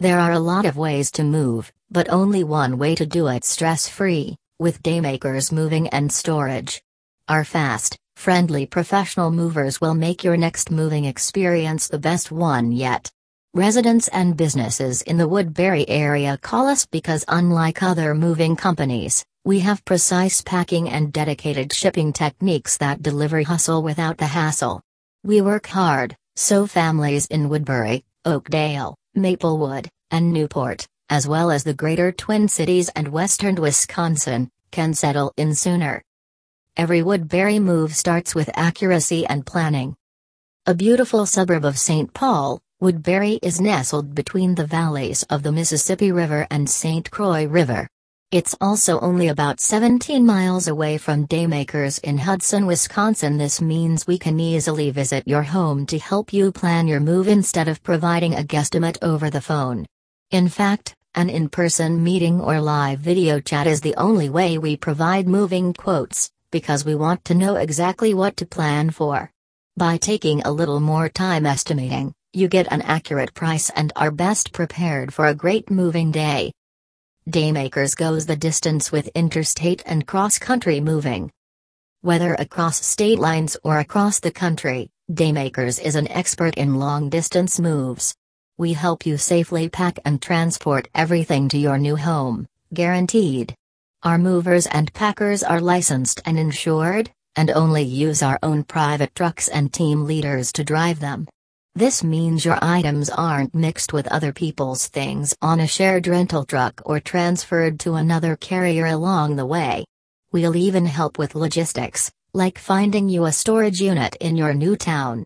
There are a lot of ways to move, but only one way to do it stress free with Daymakers Moving and Storage. Our fast, friendly professional movers will make your next moving experience the best one yet. Residents and businesses in the Woodbury area call us because, unlike other moving companies, we have precise packing and dedicated shipping techniques that deliver hustle without the hassle. We work hard, so families in Woodbury, Oakdale, Maplewood, and Newport, as well as the greater Twin Cities and western Wisconsin, can settle in sooner. Every Woodbury move starts with accuracy and planning. A beautiful suburb of St. Paul, Woodbury is nestled between the valleys of the Mississippi River and St. Croix River. It's also only about 17 miles away from Daymakers in Hudson, Wisconsin. This means we can easily visit your home to help you plan your move instead of providing a guesstimate over the phone. In fact, an in person meeting or live video chat is the only way we provide moving quotes, because we want to know exactly what to plan for. By taking a little more time estimating, you get an accurate price and are best prepared for a great moving day. Daymakers goes the distance with interstate and cross country moving. Whether across state lines or across the country, Daymakers is an expert in long distance moves. We help you safely pack and transport everything to your new home, guaranteed. Our movers and packers are licensed and insured, and only use our own private trucks and team leaders to drive them. This means your items aren't mixed with other people's things on a shared rental truck or transferred to another carrier along the way. We'll even help with logistics, like finding you a storage unit in your new town.